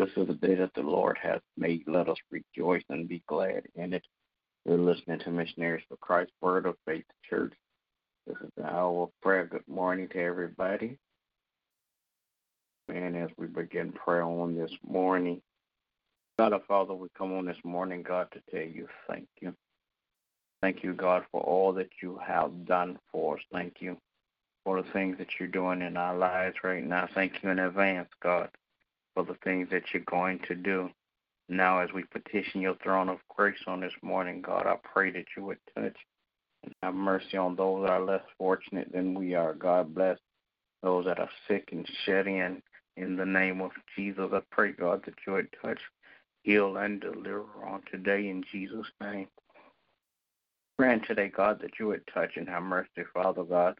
This is the day that the Lord has made. Let us rejoice and be glad in it. We're listening to Missionaries for Christ Word of Faith Church. This is the hour of prayer. Good morning to everybody. And as we begin prayer on this morning, God our Father, we come on this morning, God, to tell you thank you. Thank you, God, for all that you have done for us. Thank you for the things that you're doing in our lives right now. Thank you in advance, God for the things that you're going to do. Now, as we petition your throne of grace on this morning, God, I pray that you would touch and have mercy on those that are less fortunate than we are. God bless those that are sick and shed in. In the name of Jesus, I pray, God, that you would touch, heal, and deliver on today in Jesus' name. Grant today, God, that you would touch and have mercy, Father God,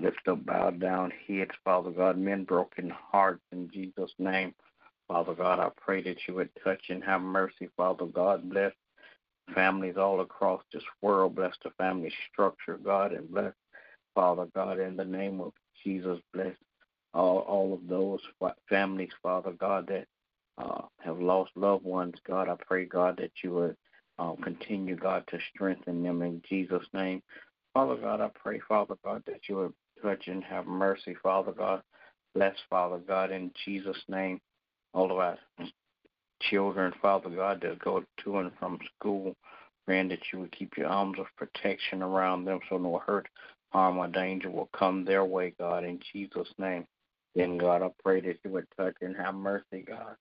lift up bowed down heads, Father God, men broken hearts in Jesus' name. Father God, I pray that you would touch and have mercy, Father God. Bless families all across this world. Bless the family structure, God, and bless, Father God, in the name of Jesus. Bless all, all of those families, Father God, that uh, have lost loved ones. God, I pray, God, that you would uh, continue, God, to strengthen them in Jesus' name. Father God, I pray, Father God, that you would touch and have mercy, Father God. Bless, Father God, in Jesus' name all of our children, Father God, that go to and from school. Praying that you would keep your arms of protection around them so no hurt, harm, or danger will come their way, God, in Jesus' name. Then, God, I pray that you would touch and have mercy, God.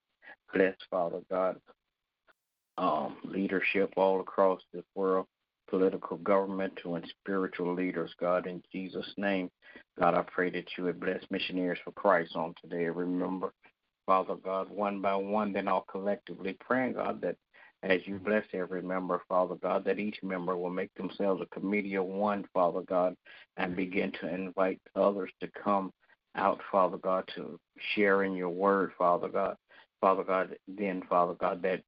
Bless, Father God, um, leadership all across this world, political, governmental, and spiritual leaders, God, in Jesus' name. God, I pray that you would bless missionaries for Christ on today. Remember Father God, one by one, then all collectively praying, God, that as you bless every member, Father God, that each member will make themselves a committee of one, Father God, and begin to invite others to come out, Father God, to share in your word, Father God. Father God, then, Father God, that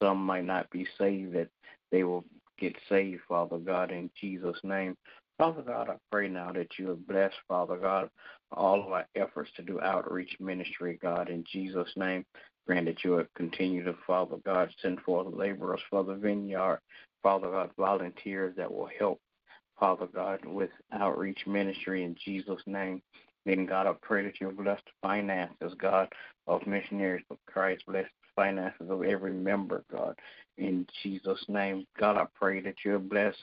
some might not be saved, that they will get saved, Father God, in Jesus' name. Father God, I pray now that you have blessed, Father God, all of our efforts to do outreach ministry, God, in Jesus' name. Grant that you would continue to, Father God, send forth laborers for the vineyard, Father God, volunteers that will help, Father God, with outreach ministry in Jesus' name. Then, God, I pray that you bless the finances, God, of missionaries for Christ. Bless the finances of every member, God, in Jesus' name. God, I pray that you'll bless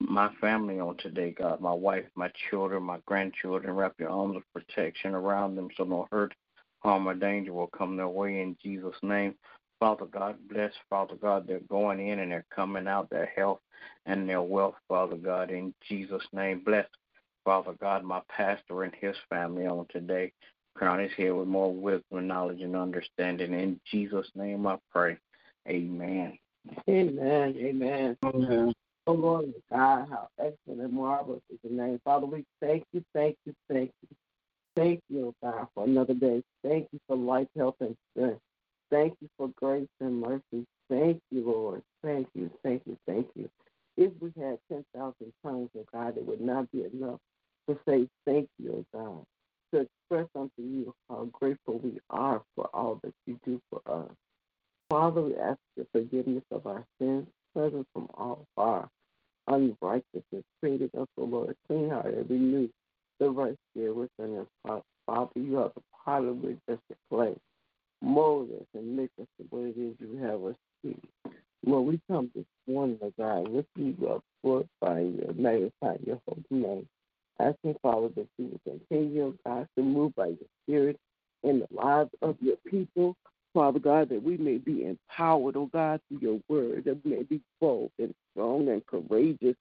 my family on today, God, my wife, my children, my grandchildren. Wrap your arms of protection around them so no hurt, harm, or danger will come their way in Jesus' name. Father God, bless, Father God, they're going in and they're coming out, their health and their wealth, Father God, in Jesus' name. Bless, Father God, my pastor and his family on today. Crown his head with more wisdom, knowledge, and understanding. In Jesus' name I pray. Amen. Amen. Amen. Amen. Oh, Lord God, how excellent and marvelous is your name. Father, we thank you, thank you, thank you. Thank you, oh God, for another day. Thank you for life, health, and strength. Thank you for grace and mercy. Thank you, Lord. Thank you, thank you, thank you. If we had 10,000 tongues, oh God, it would not be enough to say thank you, oh God, to express unto you how grateful we are for all that you do for us. Father, we ask for forgiveness of our sins, present from all far unrighteousness. Created us, O Lord, clean heart and renew the right spirit within us. Father, you are the potter with just the clay. Mold us and make us the way it is you have us to be. Lord, we come this morning, O God, with you up, glorifying you, magnifying your holy name. Asking, Father, that you will continue, O God, to move by your spirit in the lives of your people. Father God, that we may be empowered, oh God, through your word, that we may be bold and strong and courageous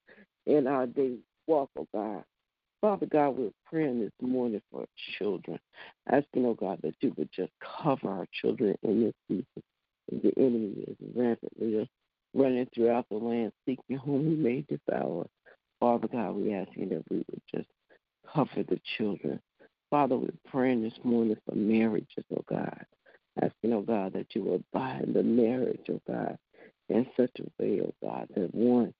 in our daily walk, oh God. Father God, we're praying this morning for children, asking, oh God, that you would just cover our children in this season. The enemy is rampantly running throughout the land, seeking whom he may devour. Father God, we asking that we would just cover the children. Father, we're praying this morning for marriages, oh God. Asking, oh God, that you will bind the marriage, oh God, in such a way, oh God, that one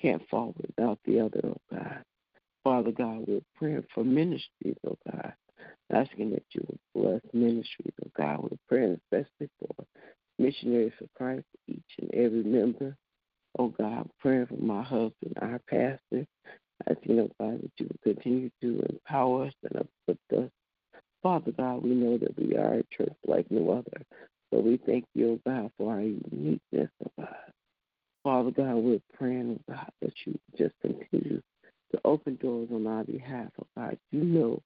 can't fall without the other, oh God. Father God, we're praying for ministries, oh God, asking that you would bless ministries, oh God. We're praying especially for missionaries for Christ, each and every member. Oh God, praying for my husband, our pastor, asking, oh God, that you will continue to empower us and uplift us. Father God, we know that we are a church like no other. So we thank you, oh God, for our uniqueness, oh God. Father God, we're praying, oh God, that you just continue to open doors on our behalf, oh God. You know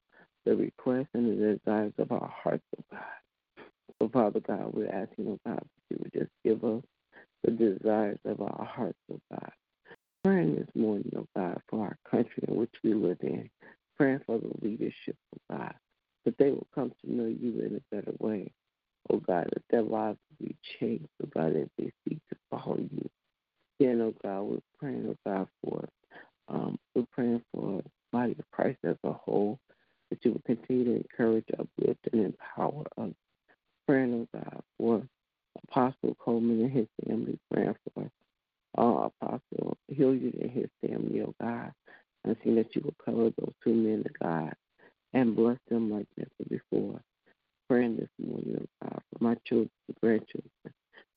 the requests and the desires of our hearts, oh God. So, Father God, we're asking, oh God, that you would just give us the desires of our hearts, oh God. Praying this morning, oh God, for our country in which we live in. Praying for the leadership, oh God, that they will come to know you in a better way. Oh God, that their lives will be changed, oh God, as they seek to follow you. Then, oh God, we're praying, oh God, for um, we're praying for the body of Christ as a whole, that you will continue to encourage, uplift, and empower us. Praying, oh God, for Apostle Coleman and his family, praying for uh, Apostle Hilliard and his family, oh God. I see that you will cover those two men of God and bless them like never before. Praying this morning, oh God, for my children, grandchildren,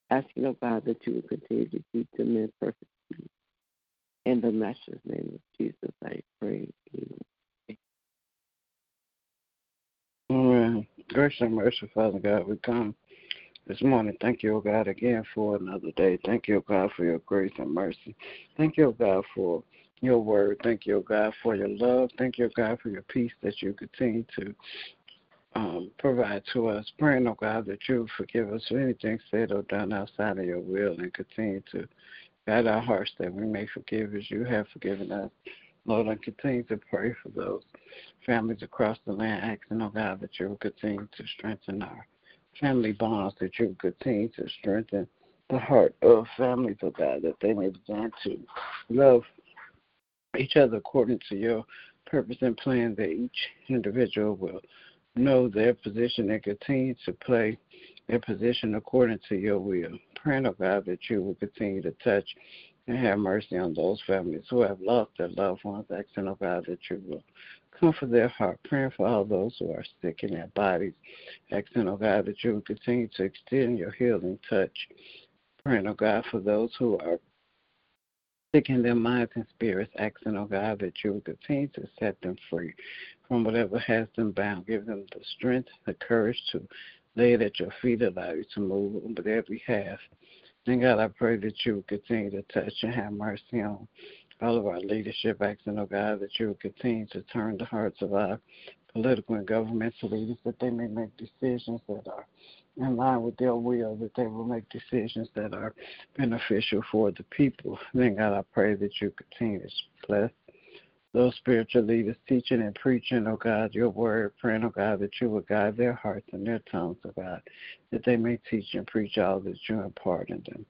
asking, oh God, that you will continue to keep them in perfect peace. In the Master's name of Jesus, I pray. Amen. Grace and mercy, Father God, we come this morning. Thank you, O God, again for another day. Thank you, O God, for your grace and mercy. Thank you, O God, for your word. Thank you, O God, for your love. Thank you, O God, for your peace that you continue to um, provide to us. Praying, O God, that you forgive us for anything said or done outside of your will and continue to guide our hearts that we may forgive as you have forgiven us. Lord, I continue to pray for those families across the land, asking, oh God, that you will continue to strengthen our family bonds, that you continue to strengthen the heart of families, oh God, that they may begin to love each other according to your purpose and plan, that each individual will know their position and continue to play their position according to your will. Praying, oh God, that you will continue to touch and have mercy on those families who have lost their loved ones. Asking, oh God, that you will comfort their heart. Praying for all those who are sick in their bodies. Asking, oh God, that you will continue to extend your healing touch. Praying, oh God, for those who are sick in their minds and spirits. Asking, oh God, that you will continue to set them free from whatever has them bound. Give them the strength, the courage to lay it at your feet, allow you to move on their behalf. And God, I pray that you will continue to touch and have mercy on all of our leadership, asking, oh God, that you will continue to turn the hearts of our political and governmental leaders, that they may make decisions that are in line with their will, that they will make decisions that are beneficial for the people. Then, God, I pray that you continue to bless those spiritual leaders teaching and preaching, oh God, your word, praying, oh God, that you will guide their hearts and their tongues, oh God, that they may teach and preach all that you impart in them.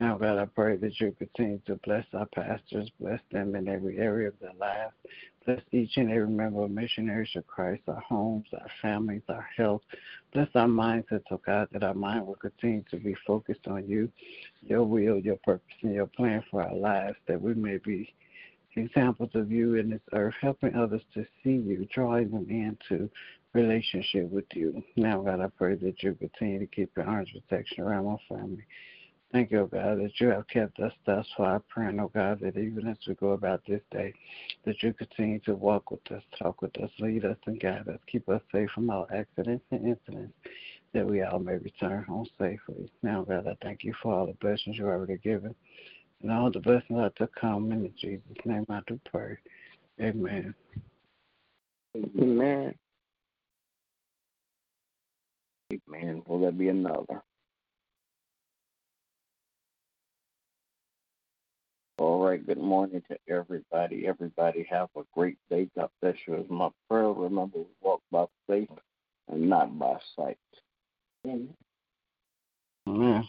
Now, God, I pray that you continue to bless our pastors, bless them in every area of their lives. Bless each and every member of Missionaries of Christ, our homes, our families, our health. Bless our mindsets, oh God, that our mind will continue to be focused on you, your will, your purpose, and your plan for our lives, that we may be examples of you in this earth, helping others to see you, drawing them into relationship with you. Now, God, I pray that you continue to keep your arms protection around my family. Thank you, oh God, that you have kept us thus far. I pray, oh God, that even as we go about this day, that you continue to walk with us, talk with us, lead us, and guide us. Keep us safe from all accidents and incidents, that we all may return home safely. Now, God, I thank you for all the blessings you already given and all the blessings are to come. In Jesus' name I do pray. Amen. Amen. Amen. Will there be another? All right. right. Good morning to everybody. Everybody have a great day. God bless you. Is my prayer. Remember, we walk by faith and not by sight. Amen. Amen.